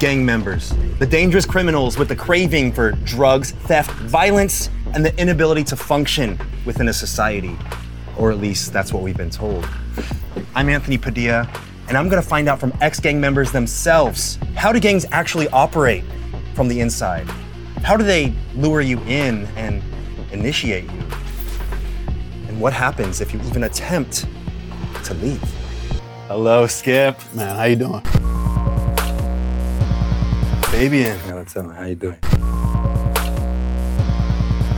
gang members, the dangerous criminals with the craving for drugs, theft, violence, and the inability to function within a society. Or at least that's what we've been told. I'm Anthony Padilla, and I'm gonna find out from ex gang members themselves how do gangs actually operate from the inside? How do they lure you in and initiate you? And what happens if you even attempt to leave? Hello, Skipp. Man, how you doing? Fabian. Hey, what's up? man? How you doing?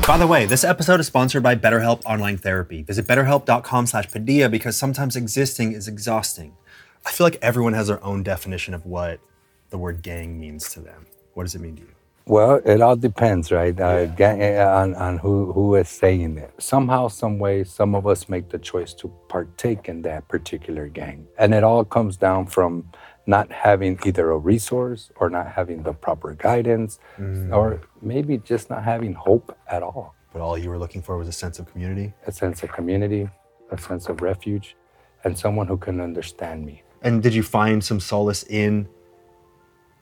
By the way, this episode is sponsored by BetterHelp Online Therapy. Visit betterhelp.com slash Padilla because sometimes existing is exhausting. I feel like everyone has their own definition of what the word gang means to them. What does it mean to you? Well, it all depends, right? Uh, ga- uh, on on who who is saying it. Somehow, some way, some of us make the choice to partake in that particular gang, and it all comes down from not having either a resource or not having the proper guidance, mm. or maybe just not having hope at all. But all you were looking for was a sense of community. A sense of community, a sense of refuge, and someone who can understand me. And did you find some solace in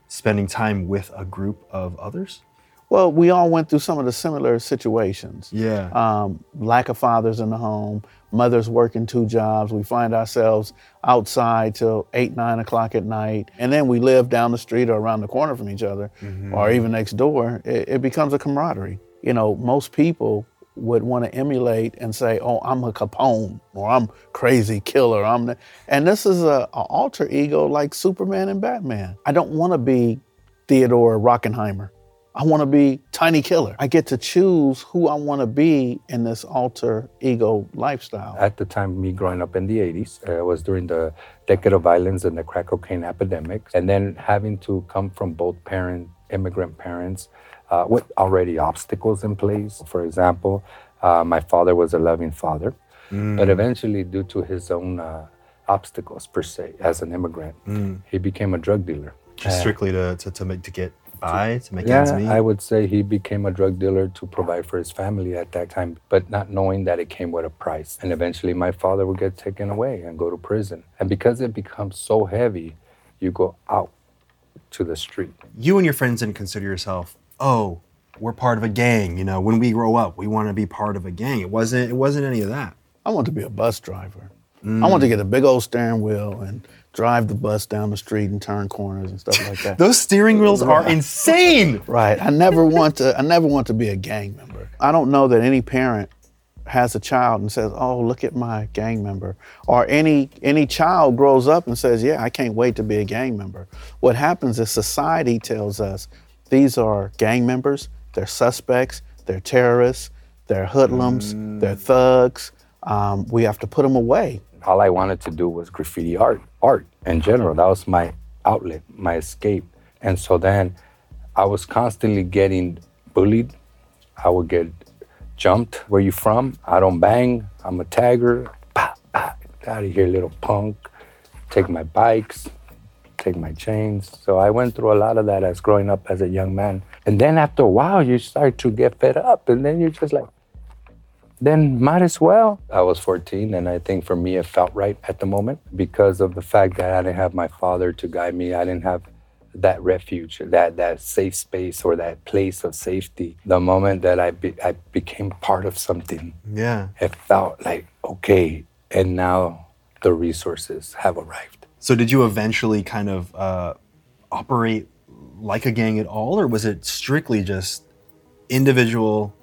spending time with a group of others? Well, we all went through some of the similar situations. Yeah. Um, lack of fathers in the home, mothers working two jobs. We find ourselves outside till eight, nine o'clock at night. And then we live down the street or around the corner from each other or even next door. It, it becomes a camaraderie. You know, most people would want to emulate and say, oh, I'm a Capone or I'm crazy killer. I'm the... And this is a, a alter ego like Superman and Batman. I don't want to be Theodore Rockenheimer. I want to be Tiny Killer. I get to choose who I want to be in this alter ego lifestyle. At the time, me growing up in the 80s, uh, it was during the decade of violence and the crack cocaine epidemic. And then having to come from both parent, immigrant parents uh, with already obstacles in place. For example, uh, my father was a loving father, but eventually, due to his own uh, obstacles per se, as an immigrant, he became a drug dealer. Just strictly to, to, to, make, to get by, to make Yeah, ends meet? I would say he became a drug dealer to provide for his family at that time, but not knowing that it came with a price. And eventually, my father would get taken away and go to prison. And because it becomes so heavy, you go out to the street. you and your friends didn't consider yourself, oh, we're part of a gang. You know, when we grow up, we want to be part of a gang. It wasn't. It wasn't any of that. I want to be a bus driver. I mm. want to get a big old steering wheel and drive the bus down the street and turn corners and stuff like that. Those steering wheels are insane. Right. I never want to I never want to be a gang member. I don't know that any parent has a child and says, "Oh, look at my gang member." Or any any child grows up and says, "Yeah, I can't wait to be a gang member." What happens is society tells us these are gang members, they're suspects, they're terrorists, they're hoodlums, they're thugs. Um, we have to put them away. All I wanted to do was graffiti art, art in general. That was my outlet, my escape. And so then I was constantly getting bullied. I would get jumped. Where you from? I don't bang. I'm a tagger. Out of here, little punk. Take my bikes, take my chains. So I went through a lot of that as growing up as a young man. And then after a while, you start to get fed up. And then you're just like, then might as well. I was 14, and I think for me, it felt right at the moment because of the fact that I didn't have my father to guide me. I didn't have that refuge, that that safe space, or that place of safety. The moment that I be, I became part of something, Yeah. it felt like okay, and now the resources have arrived. So did you eventually kind of uh, operate like a gang at all, or was it strictly just individual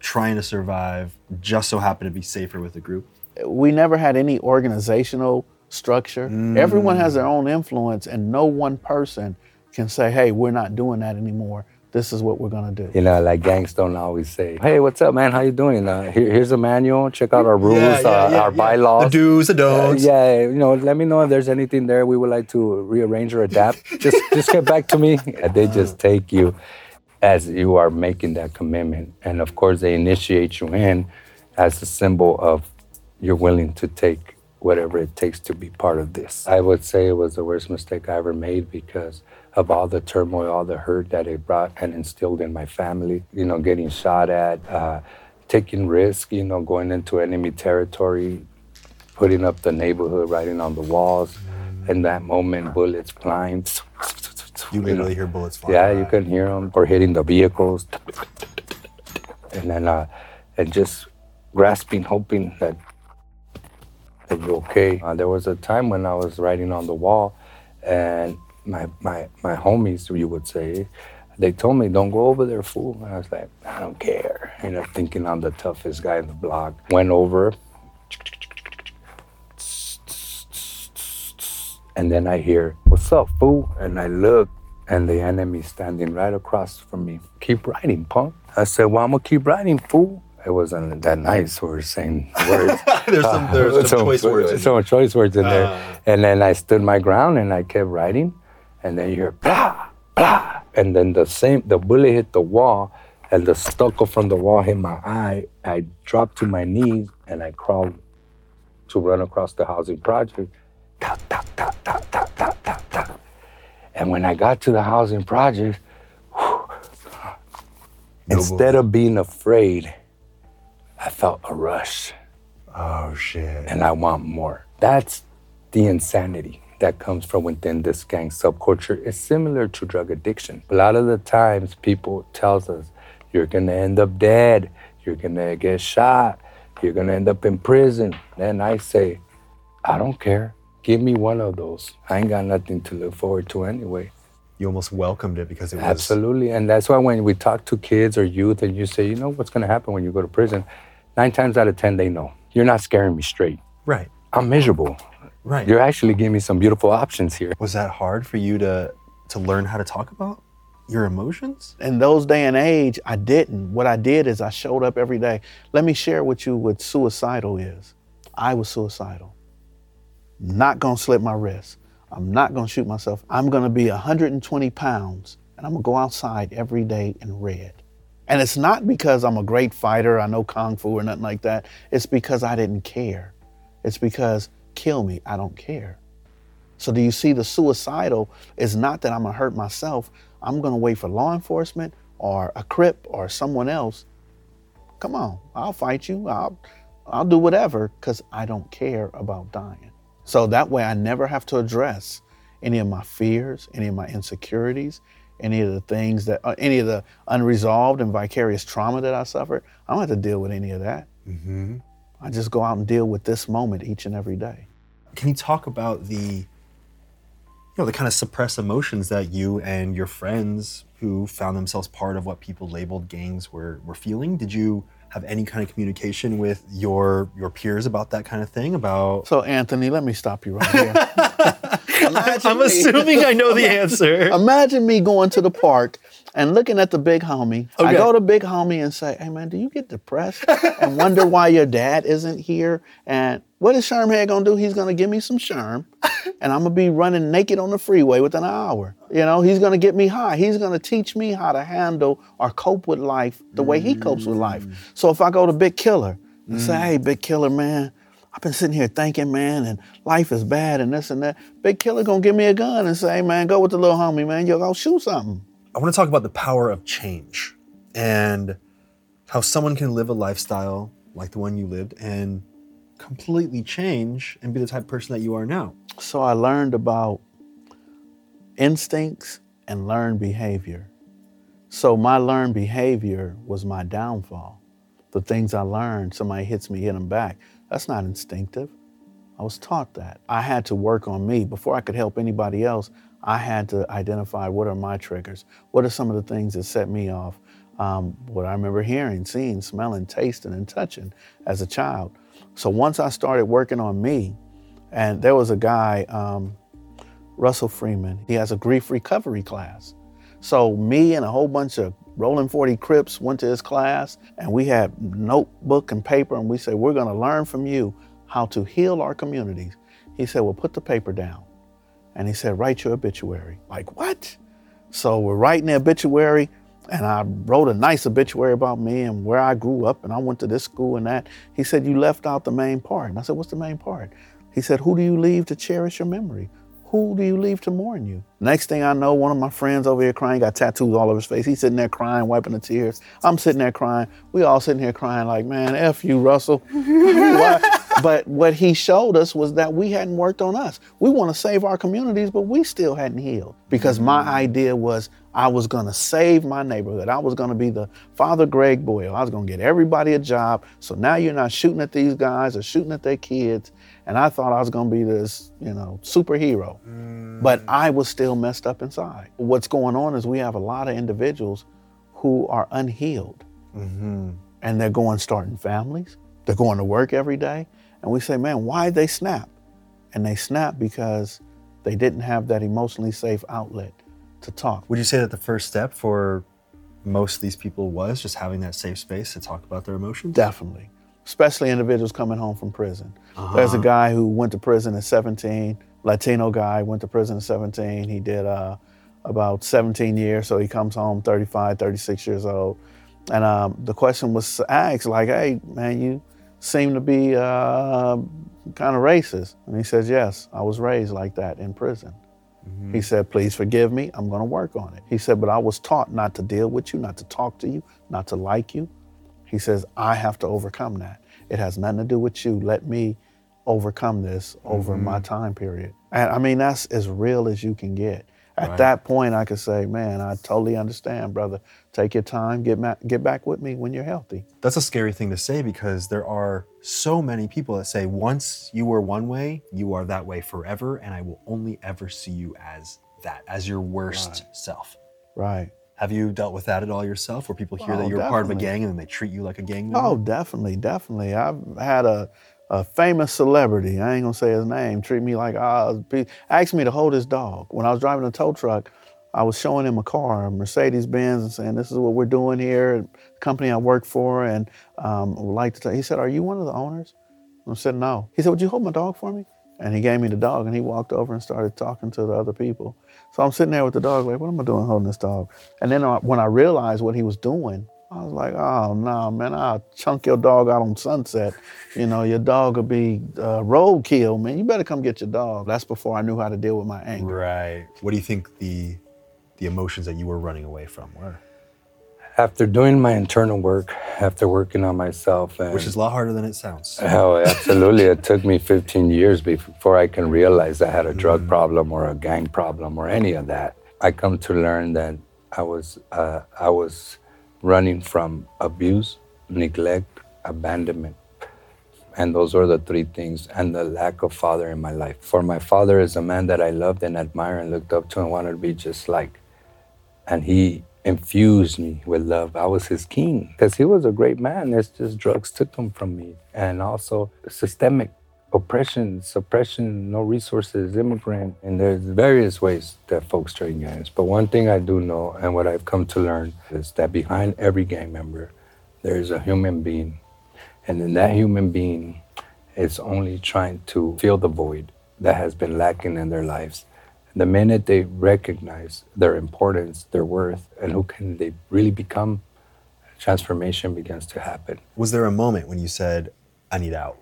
trying to survive, just so happen to be safer with a group? we never had any organizational structure. Everyone has their own influence, and no one person can say, hey, we're not doing that anymore. This is what we're going to do. You know, like gangs don't always say, "Hey, what's up, man? How you doing? Uh, here, here's a manual. Check out our rules, Yeah, yeah, uh, yeah, our yeah. bylaws, The do's, the Uh, don'ts. yeah, you know, let me know if there's anything there we would like to rearrange or adapt. just, just get back to me. And they just take you as you are making that commitment, and of course, they initiate you in as a symbol of you're willing to take whatever it takes to be part of this. I would say it was the worst mistake I ever made because of all the turmoil, all the hurt that it brought and instilled in my family. You know, getting shot at, uh, taking risk, you know, going into enemy territory, putting up the neighborhood, writing on the walls. In that moment, bullets flying. You literally hear bullets flying. Yeah, you can hear them or hitting the vehicles, and then uh, and just grasping, hoping that that you're okay. Uh, there was a time when I was writing on the wall, and my my my homies, you would say, they told me, "Don't go over there, fool." And I was like, "I don't care," you know, thinking I'm the toughest guy in the block. Went over, and then I hear, "What's up, fool?" And I look, and the enemy standing right across from me. Keep writing, punk. I said, "Well, I'm gonna keep writing, fool." It wasn't that nice. Were saying words. There's some, there's some choice words. in Some choice words in there. Uh. And then I stood my ground and I kept writing. And then you hear blah, blah. And then the same, the bullet hit the wall and the stucco from the wall hit my eye. I dropped to my knees and I crawled to run across the housing project. And when I got to the housing project, instead of being afraid, I felt a rush Oh shit. and I want more. That's the insanity that comes from within this gang subculture. It's similar to drug addiction. A lot of the times people tells us you're gonna end up dead, you're gonna get shot, you're gonna end up in prison. Then I say, I don't care. Give me one of those. I ain't got nothing to look forward to anyway. You almost welcomed it because it was Absolutely. And that's why when we talk to kids or youth and you say, you know what's gonna happen when you go to prison, nine times out of ten they know. You're not scaring me straight. right. I'm miserable. Right. You're actually giving me some beautiful options here. was that hard for you to to learn how to talk about your emotions? in those day and age, I didn't. What I did is I showed up every day. Let me share with you what suicidal is. I was suicidal. Not gonna slip my wrist. I'm not gonna shoot myself. I'm gonna be 120 pounds and I'm gonna go outside every day in red. And it's not because I'm a great fighter, I know Kung Fu or nothing like that. It's because I didn't care. It's because kill me, I don't care. So do you see the suicidal is not that I'm gonna hurt myself. I'm gonna wait for law enforcement or a crip or someone else. Come on, I'll fight you. I'll I'll do whatever because I don't care about dying. So that way I never have to address any of my fears, any of my insecurities, any of the things that uh, any of the unresolved and vicarious trauma that I suffered. I don't have to deal with any of that. Mm-hmm. I just go out and deal with this moment each and every day. Can you talk about the you know the kind of suppressed emotions that you and your friends who found themselves part of what people labeled gangs were were feeling? Did you have any kind of communication with your your peers about that kind of thing? About So Anthony, let me stop you right here. I'm me- assuming I know the answer. Imagine me going to the park and looking at the big homie. Oh, I go to big homie and say, "Hey man, do you get depressed and wonder why your dad isn't here? And what is Shermhead gonna do? He's gonna give me some Sherm, and I'm gonna be running naked on the freeway within an hour. You know, he's gonna get me high. He's gonna teach me how to handle or cope with life the way he copes with life. Mm. So if I go to Big Killer and say, mm. "Hey, Big Killer, man." I've been sitting here thinking, man, and life is bad and this and that. Big Killer gonna give me a gun and say, man, go with the little homie, man. You'll go shoot something. I want to talk about the power of change and how someone can live a lifestyle like the one you lived and completely change and be the type of person that you are now. So I learned about instincts and learned behavior. So my learned behavior was my downfall. The things I learned, somebody hits me, hit them back. That's not instinctive. I was taught that. I had to work on me. Before I could help anybody else, I had to identify what are my triggers? What are some of the things that set me off? Um, what I remember hearing, seeing, smelling, tasting, and touching as a child. So once I started working on me, and there was a guy, um, Russell Freeman, he has a grief recovery class. So me and a whole bunch of Rolling 40 Crips went to his class, and we had notebook and paper, and we said, we're gonna learn from you how to heal our communities. He said, well, put the paper down. And he said, write your obituary. Like, what? So we're writing the obituary, and I wrote a nice obituary about me and where I grew up, and I went to this school and that. He said, You left out the main part. And I said, What's the main part? He said, Who do you leave to cherish your memory? Who do you leave to mourn you? Next thing I know, one of my friends over here crying, got tattoos all over his face. He's sitting there crying, wiping the tears. I'm sitting there crying. We all sitting here crying, like, man, F you, Russell. but what he showed us was that we hadn't worked on us. We want to save our communities, but we still hadn't healed. Because my mm. idea was I was going to save my neighborhood. I was going to be the Father Greg Boyle. I was going to get everybody a job. So now you're not shooting at these guys or shooting at their kids. And I thought I was going to be this, you know, superhero. Mm. But I was still messed up inside. What's going on is we have a lot of individuals who are unhealed. Mm-hmm. And they're going starting families. They're going to work every day. And we say, man, why'd they snap? And they snap because they didn't have that emotionally safe outlet to talk. Would you say that the first step for most of these people was just having that safe space to talk about their emotions? Definitely. Especially individuals coming home from prison. There's a guy who went to prison at 17, Latino guy, went to prison at 17. He did uh, about 17 years, so he comes home 35, 36 years old. And um, the question was asked, like, hey, man, you seem to be uh, kind of racist. And he says, yes, I was raised like that in prison. He said, please forgive me, I'm going to work on it. He said, but I was taught not to deal with you, not to talk to you, not to like you. He says, I have to overcome that. It has nothing to do with you. Let me overcome this over my mm-hmm. time period. And I mean, that's as real as you can get. At Right. that point, I could say, man, I totally understand, brother. Take your time, get, ma- get back with me when you're healthy. That's a scary thing to say because there are so many people that say, once you were one way, you are that way forever, and I will only ever see you as that, as your worst self. Right. Have you dealt with that at all yourself, where people hear Oh, that you're part of a gang and then they treat you like a gang member? Oh, definitely, definitely. I've had a, a famous celebrity, I ain't gonna say his name, treat me like I was, pe- asked me to hold his dog. When I was driving a tow truck, I was showing him a car, a Mercedes Benz, and saying, This is what we're doing here, the company I work for, and um, would like to tell He said, Are you one of the owners? I said, No. He said, Would you hold my dog for me? And he gave me the dog, and he walked over and started talking to the other people. So I'm sitting there with the dog, like, What am I doing holding this dog? And then when I realized what he was doing, I was like, oh no, man, I'll chunk your dog out on sunset. You know, your dog will be uh, roadkill, man. You better come get your dog. That's before I knew how to deal with my anger. Right. What do you think the the emotions that you were running away from were? After doing my internal work, after working on myself, and Which is a lot harder than it sounds. Hell, absolutely. it took me 15 years before I can realize I had a drug problem or a gang problem or any of that. I come to learn that I was uh, I was running from abuse, neglect, abandonment, and those are the three things, and the lack of father in my life. For my father is a man that I loved and admired and looked up to and wanted to be just like, and he infused me with love. I was his king because he was a great man. It's just drugs took him from me, and also systemic oppression, suppression, no resources, immigrant, and there's various ways that folks trade gangs. But one thing I do know, and what I've come to learn, is that behind every gang member, there is a human being, and then that human being is only trying to fill the void that has been lacking in their lives. The minute they recognize their importance, their worth, and who can they really become, transformation begins to happen. Was there a moment when you said, I need out?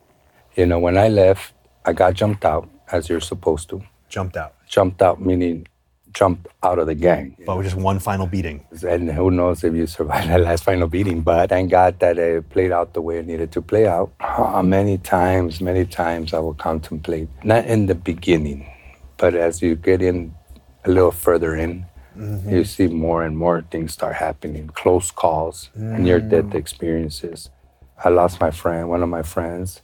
You know, when I left, I got jumped out, as you're supposed to. Jumped out. Jumped out meaning jumped out of the gang. But with just one final beating. And who knows if you survive that last final beating. But thank God that it played out the way it needed to play out. Uh, many times, many times I will contemplate, not in the beginning, but as you get in a little further in, you see more and more things start happening close calls, near death experiences. I lost my friend, one of my friends.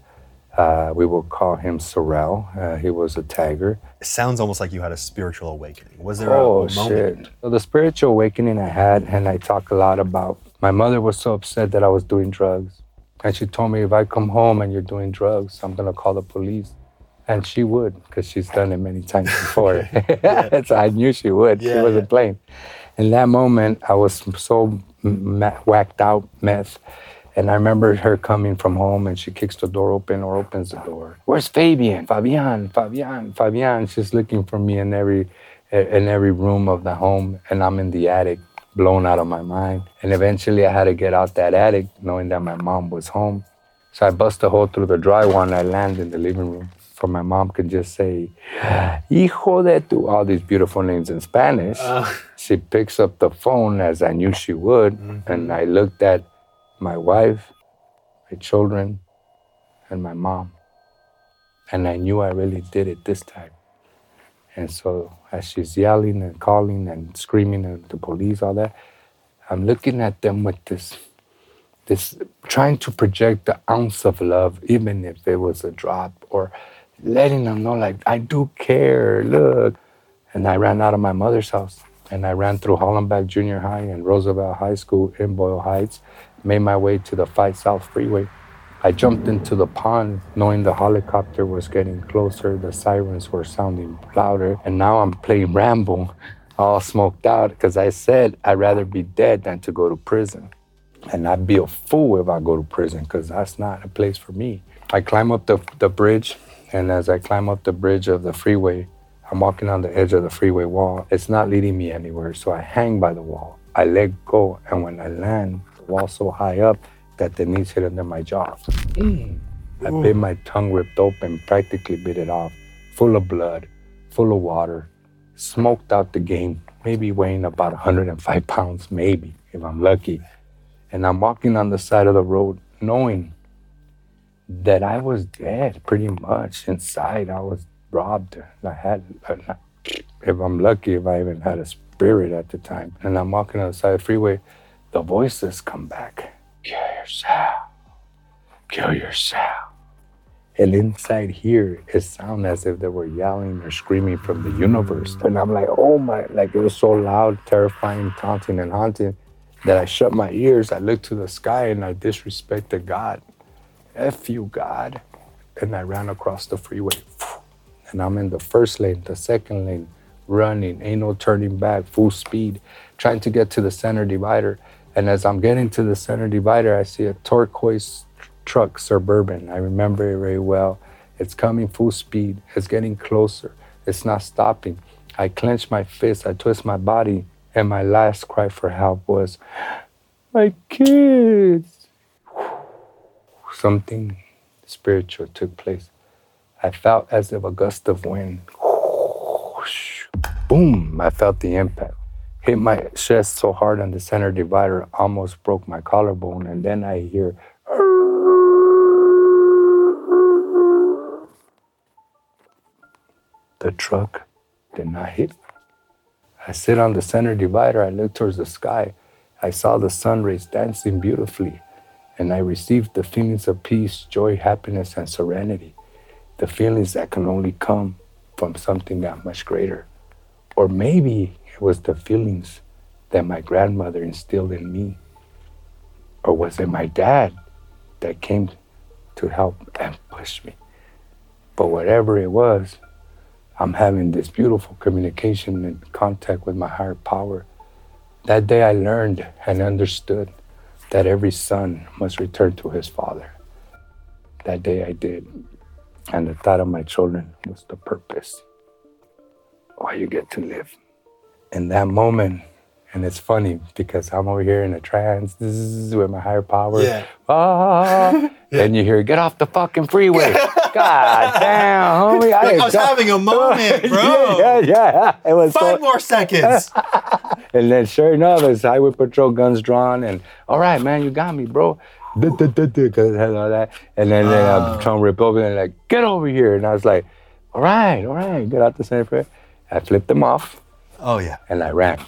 Uh, we will call him Sorrel. Uh, he was a tiger. It sounds almost like you had a spiritual awakening. Was there Oh, a, a moment? shit. So the spiritual awakening I had, and I talk a lot about, my mother was so upset that I was doing drugs. And she told me, if I come home and you're doing drugs, I'm going to call the police. And she would, because she's done it many times before. so I knew she would. she wasn't yeah. playing. In that moment, I was so whacked out, meth. And I remember her coming from home and she kicks the door open or opens the door. Where's Fabian? Fabian, Fabian, Fabian. She's looking for me in every in every room of the home and I'm in the attic, blown out of my mind. And eventually I had to get out that attic knowing that my mom was home. So I bust a hole through the drywall and I land in the living room. For my mom can just say, Hijo de tu, all these beautiful names in Spanish. Uh. She picks up the phone as I knew she would. Mm-hmm. And I looked at my wife, my children, and my mom. And I knew I really did it this time. And so as she's yelling and calling and screaming at the police, all that, I'm looking at them with this, this trying to project the ounce of love, even if it was a drop, or letting them know like I do care. Look. And I ran out of my mother's house and I ran through Hollenbeck Junior High and Roosevelt High School in Boyle Heights, made my way to the 5 South Freeway. I jumped into the pond knowing the helicopter was getting closer, the sirens were sounding louder, and now I'm playing Rambo, all smoked out because I said I'd rather be dead than to go to prison. And I'd be a fool if I go to prison because that's not a place for me. I climb up the, the bridge, and as I climb up the bridge of the freeway, I'm walking on the edge of the freeway wall. It's not leading me anywhere, so I hang by the wall. I let go, and when I land, the wall so high up that the knees hit under my jaw. Mm. I bit my tongue ripped open, practically bit it off, full of blood, full of water, smoked out the game, maybe weighing about 105 pounds, maybe, if I'm lucky. And I'm walking on the side of the road knowing that I was dead pretty much inside. I was robbed. I had, if I'm lucky, if I even had a spirit at the time. And I'm walking on the side of the freeway, the voices come back. Kill yourself. Kill yourself. And inside here, it sounded as if they were yelling or screaming from the universe. And I'm like, oh my, like it was so loud, terrifying, taunting, and haunting that I shut my ears. I looked to the sky and I disrespected God. F you, God. And I ran across the freeway and I'm in the first lane, the second lane, running, ain't no turning back, full speed, trying to get to the center divider. And as I'm getting to the center divider, I see a turquoise truck, Suburban. I remember it very well. It's coming full speed. It's getting closer. It's not stopping. I clench my fist. I twist my body. And my last cry for help was, My kids. Something spiritual took place. I felt as if a gust of wind, whoosh, boom, I felt the impact. Hit my chest so hard on the center divider, almost broke my collarbone, and then I hear. The truck did not hit me. I sit on the center divider, I look towards the sky. I saw the sun rays dancing beautifully, and I received the feelings of peace, joy, happiness, and serenity the feelings that can only come from something that much greater. Or maybe it was the feelings that my grandmother instilled in me. Or was it my dad that came to help and push me? But whatever it was, I'm having this beautiful communication and contact with my higher power. That day I learned and understood that every son must return to his father. That day I did. And the thought of my children was the purpose why you get to live. In that moment, and it's funny because I'm over here in a trance with my higher power. Yeah. Ah, yeah. And you hear, get off the fucking freeway. God damn, homie. I, I was having a moment, bro. yeah, yeah, yeah. It was Five so, more seconds. And then sure enough, it's highway patrol guns drawn. And all right, man, you got me, bro because it had all that. And then, then I'm uh, ah. trying to rip over and like, get over here. And I was like, all right, all right, get out the center. I flipped them off. Oh yeah. And I ran.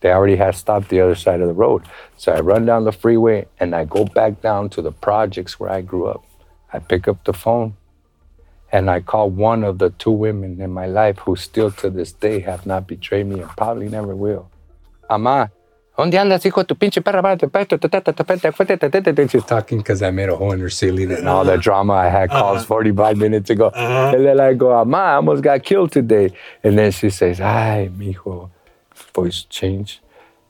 they already had stopped the other side of the road. So I run down the freeway and I go back down to the projects where I grew up. I pick up the phone and I call one of the two women in my life who still to this day have not betrayed me and probably never will. Ama, ¿Dónde andas, hijo tu pinche perra? She's talking because I made a hole in her ceiling and all the drama I had uh-huh. calls 45 minutes ago. Uh-huh. And then I go, Ma, I almost got killed today. And then she says, Ay, mijo. Voice change.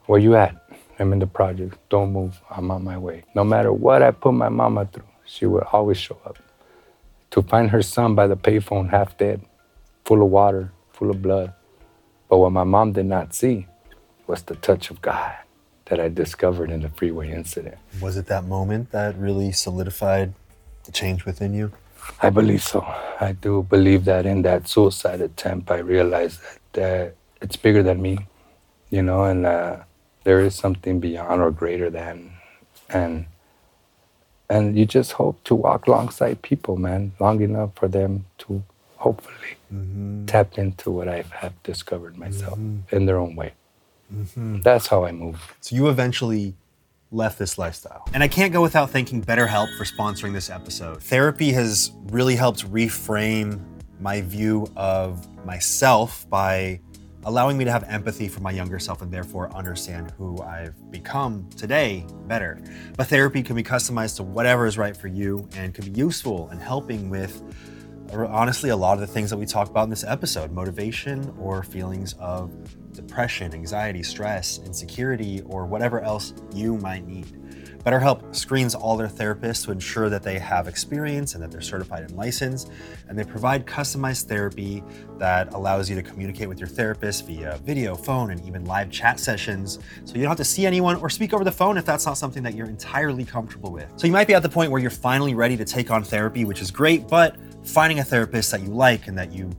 Where you at? I'm in the project. Don't move. I'm on my way. No matter what I put my mama through, she would always show up. To find her son by the payphone, half dead, full of water, full of blood. But what my mom did not see was the touch of God that I discovered in the freeway incident. Was it that moment that really solidified the change within you? I believe so. I do believe that in that suicide attempt, I realized that, that it's bigger than me, you know, and uh, there is something beyond or greater than. And and you just hope to walk alongside people, man, long enough for them to hopefully mm-hmm. tap into what I have discovered myself mm-hmm. in their own way. Mm-hmm. That's how I move. So you eventually left this lifestyle. And I can't go without thanking BetterHelp for sponsoring this episode. Therapy has really helped reframe my view of myself by allowing me to have empathy for my younger self and therefore understand who I've become today better. But therapy can be customized to whatever is right for you and can be useful in helping with honestly a lot of the things that we talk about in this episode motivation or feelings of depression, anxiety, stress, insecurity, or whatever else you might need. BetterHelp screens all their therapists to ensure that they have experience and that they're certified and licensed. And they provide customized therapy that allows you to communicate with your therapist via video, phone, and even live chat sessions. So you don't have to see anyone or speak over the phone if that's not something that you're entirely comfortable with. So you might be at the point where you're finally ready to take on therapy, which is great, but finding a therapist that you like and that you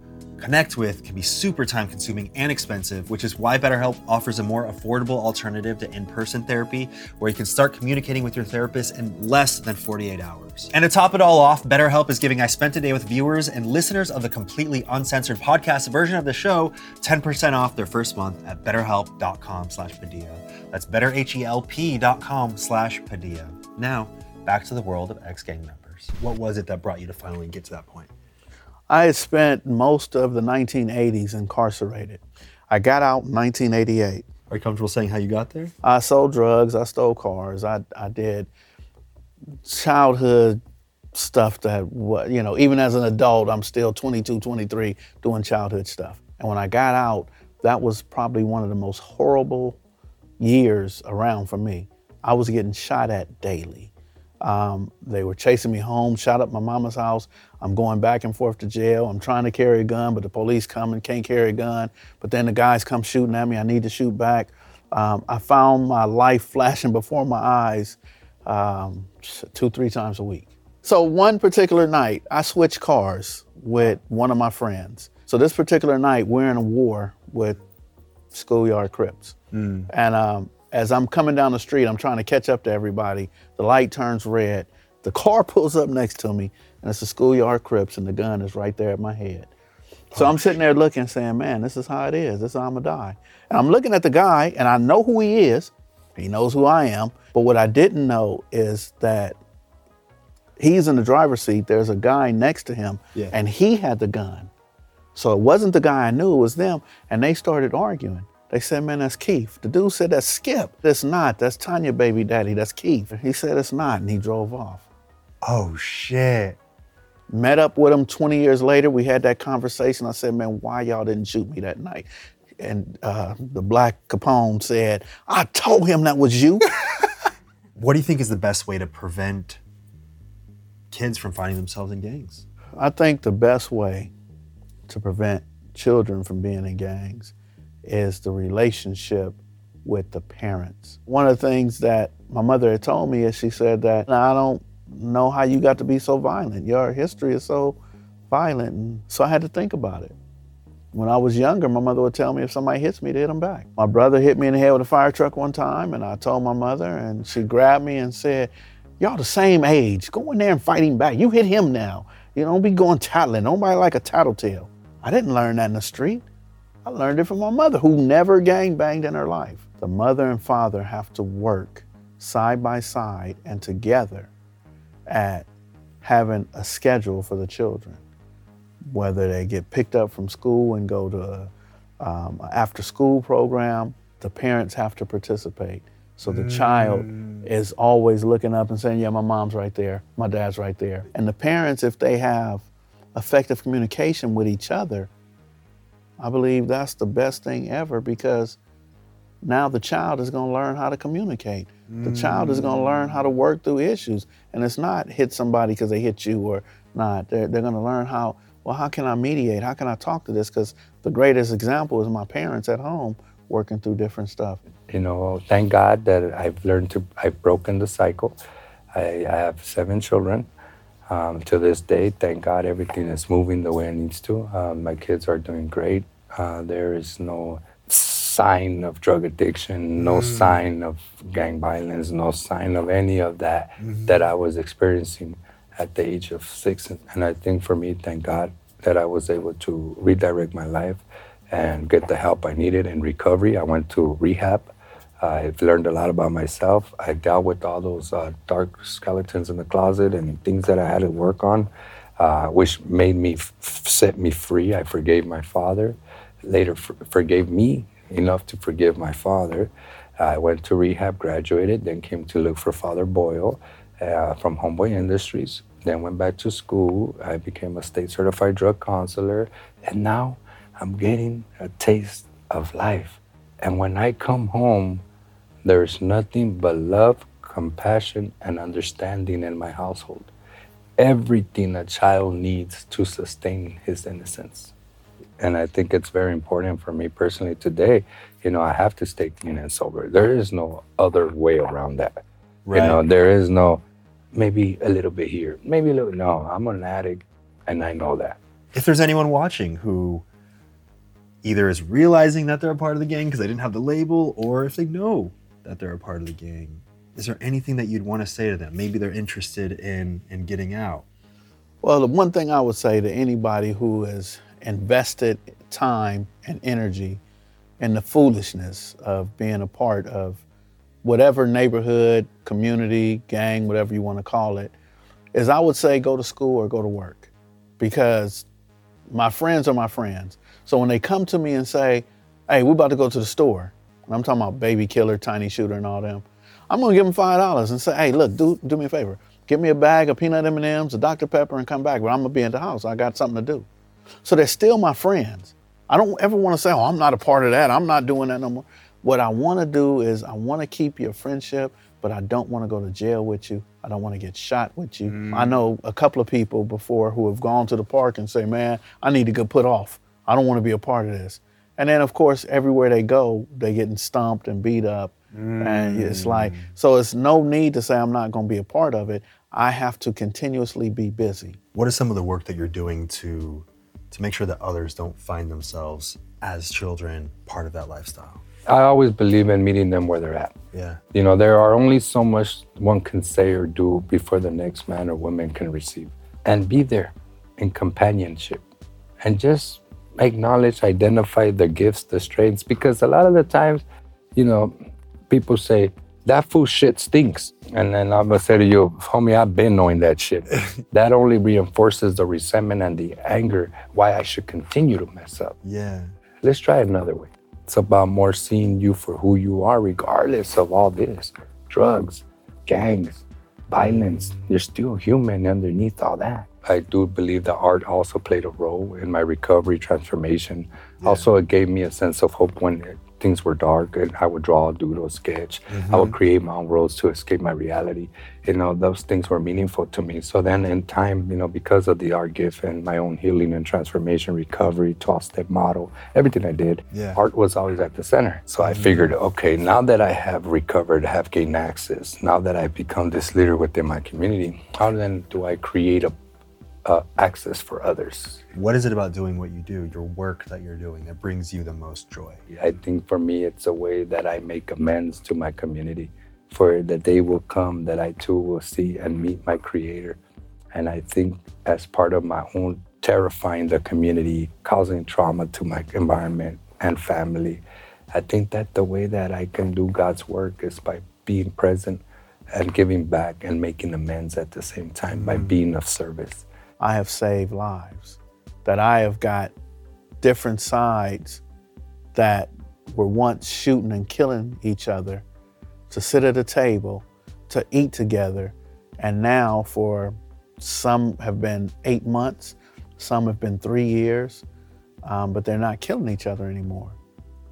connect with can be super time consuming and expensive, which is why BetterHelp offers a more affordable alternative to in person therapy where you can start communicating with your therapist in less than 48 hours. And to top it all off, BetterHelp is giving I Spent a Day with viewers and listeners of the completely uncensored podcast version of the show 10% off their first month at betterhelp.com slash Padilla. That's betterhelp.com slash Padilla. Now, back to the world of ex gang members. What was it that brought you to finally get to that point? I had spent most of the 1980s incarcerated. I got out in 1988. Are you comfortable saying how you got there? I sold drugs, I stole cars, I, I did childhood stuff that, you know, even as an adult, I'm still 22, 23 doing childhood stuff. And when I got out, that was probably one of the most horrible years around for me. I was getting shot at daily. Um, they were chasing me home, shot up my mama's house. I'm going back and forth to jail. I'm trying to carry a gun, but the police come and can't carry a gun. But then the guys come shooting at me. I need to shoot back. Um, I found my life flashing before my eyes um, two, three times a week. So one particular night, I switched cars with one of my friends. So this particular night, we're in a war with schoolyard Crips. Mm. And um, as I'm coming down the street, I'm trying to catch up to everybody. The light turns red. The car pulls up next to me, and it's a schoolyard Crips, and the gun is right there at my head. So I'm sitting there looking, saying, "Man, this is how it is. This is how I'm gonna die." And I'm looking at the guy, and I know who he is. He knows who I am. But what I didn't know is that he's in the driver's seat. There's a guy next to him, yeah. and he had the gun. So it wasn't the guy I knew; it was them. And they started arguing. They said, man, that's Keith. The dude said, that's Skipp. That's not. That's Tanya, baby daddy. That's Keith. He said, it's not. And he drove off. Oh, shit. Met up with him 20 years later. We had that conversation. I said, man, why y'all didn't shoot me that night? And uh, the black Capone said, I told him that was you. what do you think is the best way to prevent kids from finding themselves in gangs? I think the best way to prevent children from being in gangs is the relationship with the parents. One of the things that my mother had told me is she said that I don't know how you got to be so violent. Your history is so violent. And so I had to think about it. When I was younger, my mother would tell me if somebody hits me to hit them back. My brother hit me in the head with a fire truck one time, and I told my mother, and she grabbed me and said, Y'all the same age. Go in there and fight him back. You hit him now. You don't be going tattling. Nobody like a tattletale. I didn't learn that in the street. I learned it from my mother, who never gang banged in her life. The mother and father have to work side by side and together at having a schedule for the children. Whether they get picked up from school and go to um, an after school program, the parents have to participate. So the mm. child is always looking up and saying, Yeah, my mom's right there, my dad's right there. And the parents, if they have effective communication with each other, I believe that's the best thing ever because now the child is going to learn how to communicate. Mm. The child is going to learn how to work through issues. And it's not hit somebody because they hit you or not. They're, they're going to learn how, well, how can I mediate? How can I talk to this? Because the greatest example is my parents at home working through different stuff. You know, thank God that I've learned to, I've broken the cycle. I, I have seven children. Um, to this day, thank God everything is moving the way it needs to. Um, my kids are doing great. Uh, there is no sign of drug addiction, no sign of gang violence, no sign of any of that that I was experiencing at the age of six. And I think for me, thank God that I was able to redirect my life and get the help I needed in recovery. I went to rehab. I've learned a lot about myself. I dealt with all those uh, dark skeletons in the closet and things that I had to work on, uh, which made me f- set me free. I forgave my father. Later, f- forgave me enough to forgive my father. I went to rehab, graduated, then came to look for Father Boyle uh, from Homeboy Industries. Then went back to school. I became a state certified drug counselor, and now I'm getting a taste of life. And when I come home, there's nothing but love, compassion, and understanding in my household. Everything a child needs to sustain his innocence. And I think it's very important for me personally today. You know, I have to stay clean and sober. There is no other way around that. Right. You know, there is no maybe a little bit here, maybe a little. No, I'm an addict, and I know that. If there's anyone watching who either is realizing that they're a part of the gang because they didn't have the label, or if they know that they're a part of the gang, is there anything that you'd want to say to them? Maybe they're interested in in getting out. Well, the one thing I would say to anybody who has invested time and energy in the foolishness of being a part of whatever neighborhood, community, gang, whatever you want to call it, is I would say go to school or go to work. Because my friends are my friends. So when they come to me and say, hey, we're about to go to the store, I'm talking about baby killer, tiny shooter, and all them, I'm gonna give them five dollars and say, hey, look, do do me a favor. Give me a bag of peanut M&Ms, a Dr. Pepper, and come back. But I'm gonna be at the house. I got something to do. So they're still my friends. I don't ever want to say, oh, I'm not a part of that. I'm not doing that no more. What I want to do is I want to keep your friendship, but I don't want to go to jail with you. I don't want to get shot with you. Mm. I know a couple of people before who have gone to the park and say, man, I need to get put off. I don't want to be a part of this. And then, of course, everywhere they go, they're getting stomped and beat up. And it's like, mm. so it's no need to say I'm not going to be a part of it. I have to continuously be busy. What is some of the work that you're doing to to make sure that others don't find themselves as children part of that lifestyle? I always believe in meeting them where they're at. Yeah. You know, there are only so much one can say or do before the next man or woman can receive. And be there in companionship and just acknowledge, identify the gifts, the strengths, because a lot of the times, you know, people say, that fool shit stinks. And then I'm gonna say to you, homie, I've been knowing that shit. that only reinforces the resentment and the anger why I should continue to mess up. Yeah. Let's try another way. It's about more seeing you for who you are, regardless of all this drugs, gangs, violence. You're still human underneath all that. I do believe that art also played a role in my recovery transformation. Also, it gave me a sense of hope when things were dark and I would draw, doodle, sketch. I would mm-hmm. create my own worlds to escape my reality. You know, those things were meaningful to me. So then in time, you know, because of the art gift and my own healing and transformation, recovery, 12 step model, everything I did, Yeah. art was always at the center. So I mm-hmm. figured, okay, now that I have recovered, have gained access, now that I've become this leader within my community, how then do I create a uh, access for others? What is it about doing what you do, your work that you're doing, that brings you the most joy? I think for me, it's a way that I make amends to my community for the day will come that I too will see and meet my creator. And I think as part of my own terrifying the community, causing trauma to my environment and family, I think that the way that I can do God's work is by being present and giving back and making amends at the same time by being of service. I have saved lives, that I have got different sides that were once shooting and killing each other to sit at a table, to eat together, and now for some have been eight months, some have been three years, um, but they're not killing each other anymore.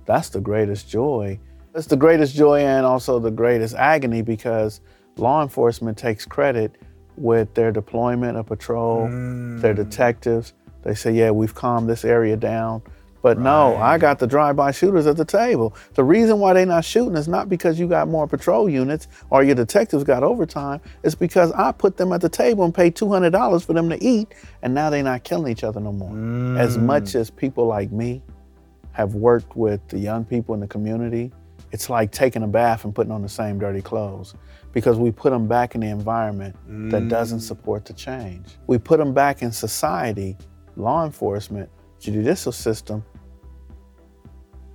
That's the greatest joy. It's the greatest joy and also the greatest agony because law enforcement takes credit with their deployment of patrol, their mm. detectives. They say, yeah, we've calmed this area down. But no, I got the drive-by shooters at the table. The reason why they're not shooting is not because you got more patrol units or your detectives got overtime. It's because I put them at the table and paid $200 for them to eat, and now they're not killing each other no more. As much mm. as people like me have worked with the young people in the community, it's like taking a bath and putting on the same dirty clothes because we put them back in the environment that doesn't mm. support the change. We put them back in society, law enforcement, judicial system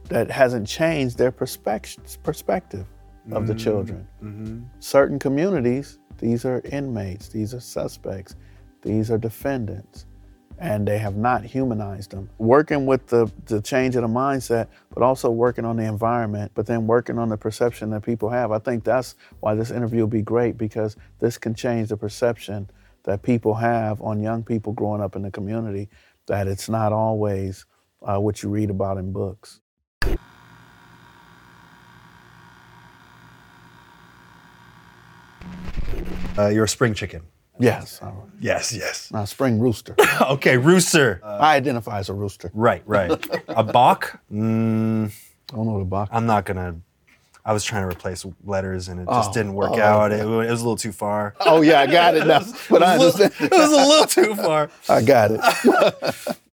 that hasn't changed their perspective perspective of the mm-hmm. children. Mm-hmm. Certain communities, these are inmates, these are suspects, these are defendants, and they have not humanized them. Working with the, the change of the mindset, but also working on the environment, but then working on the perception that people have. I think that's why this interview will be great because this can change the perception that people have on young people growing up in the community that it's not always uh, what you read about in books. Uh, you're a spring chicken. Yes, Yes, yes. uh, spring rooster. okay, rooster. I identify as a rooster. right, right. a bok? Mm, I don't know what a bok. I'm not gonna. I was trying to replace letters and it just Oh, didn't work oh, out. It, wa- it was a little too far. Oh yeah, I got it now. But I it, was a little, it was a little too far. I got it.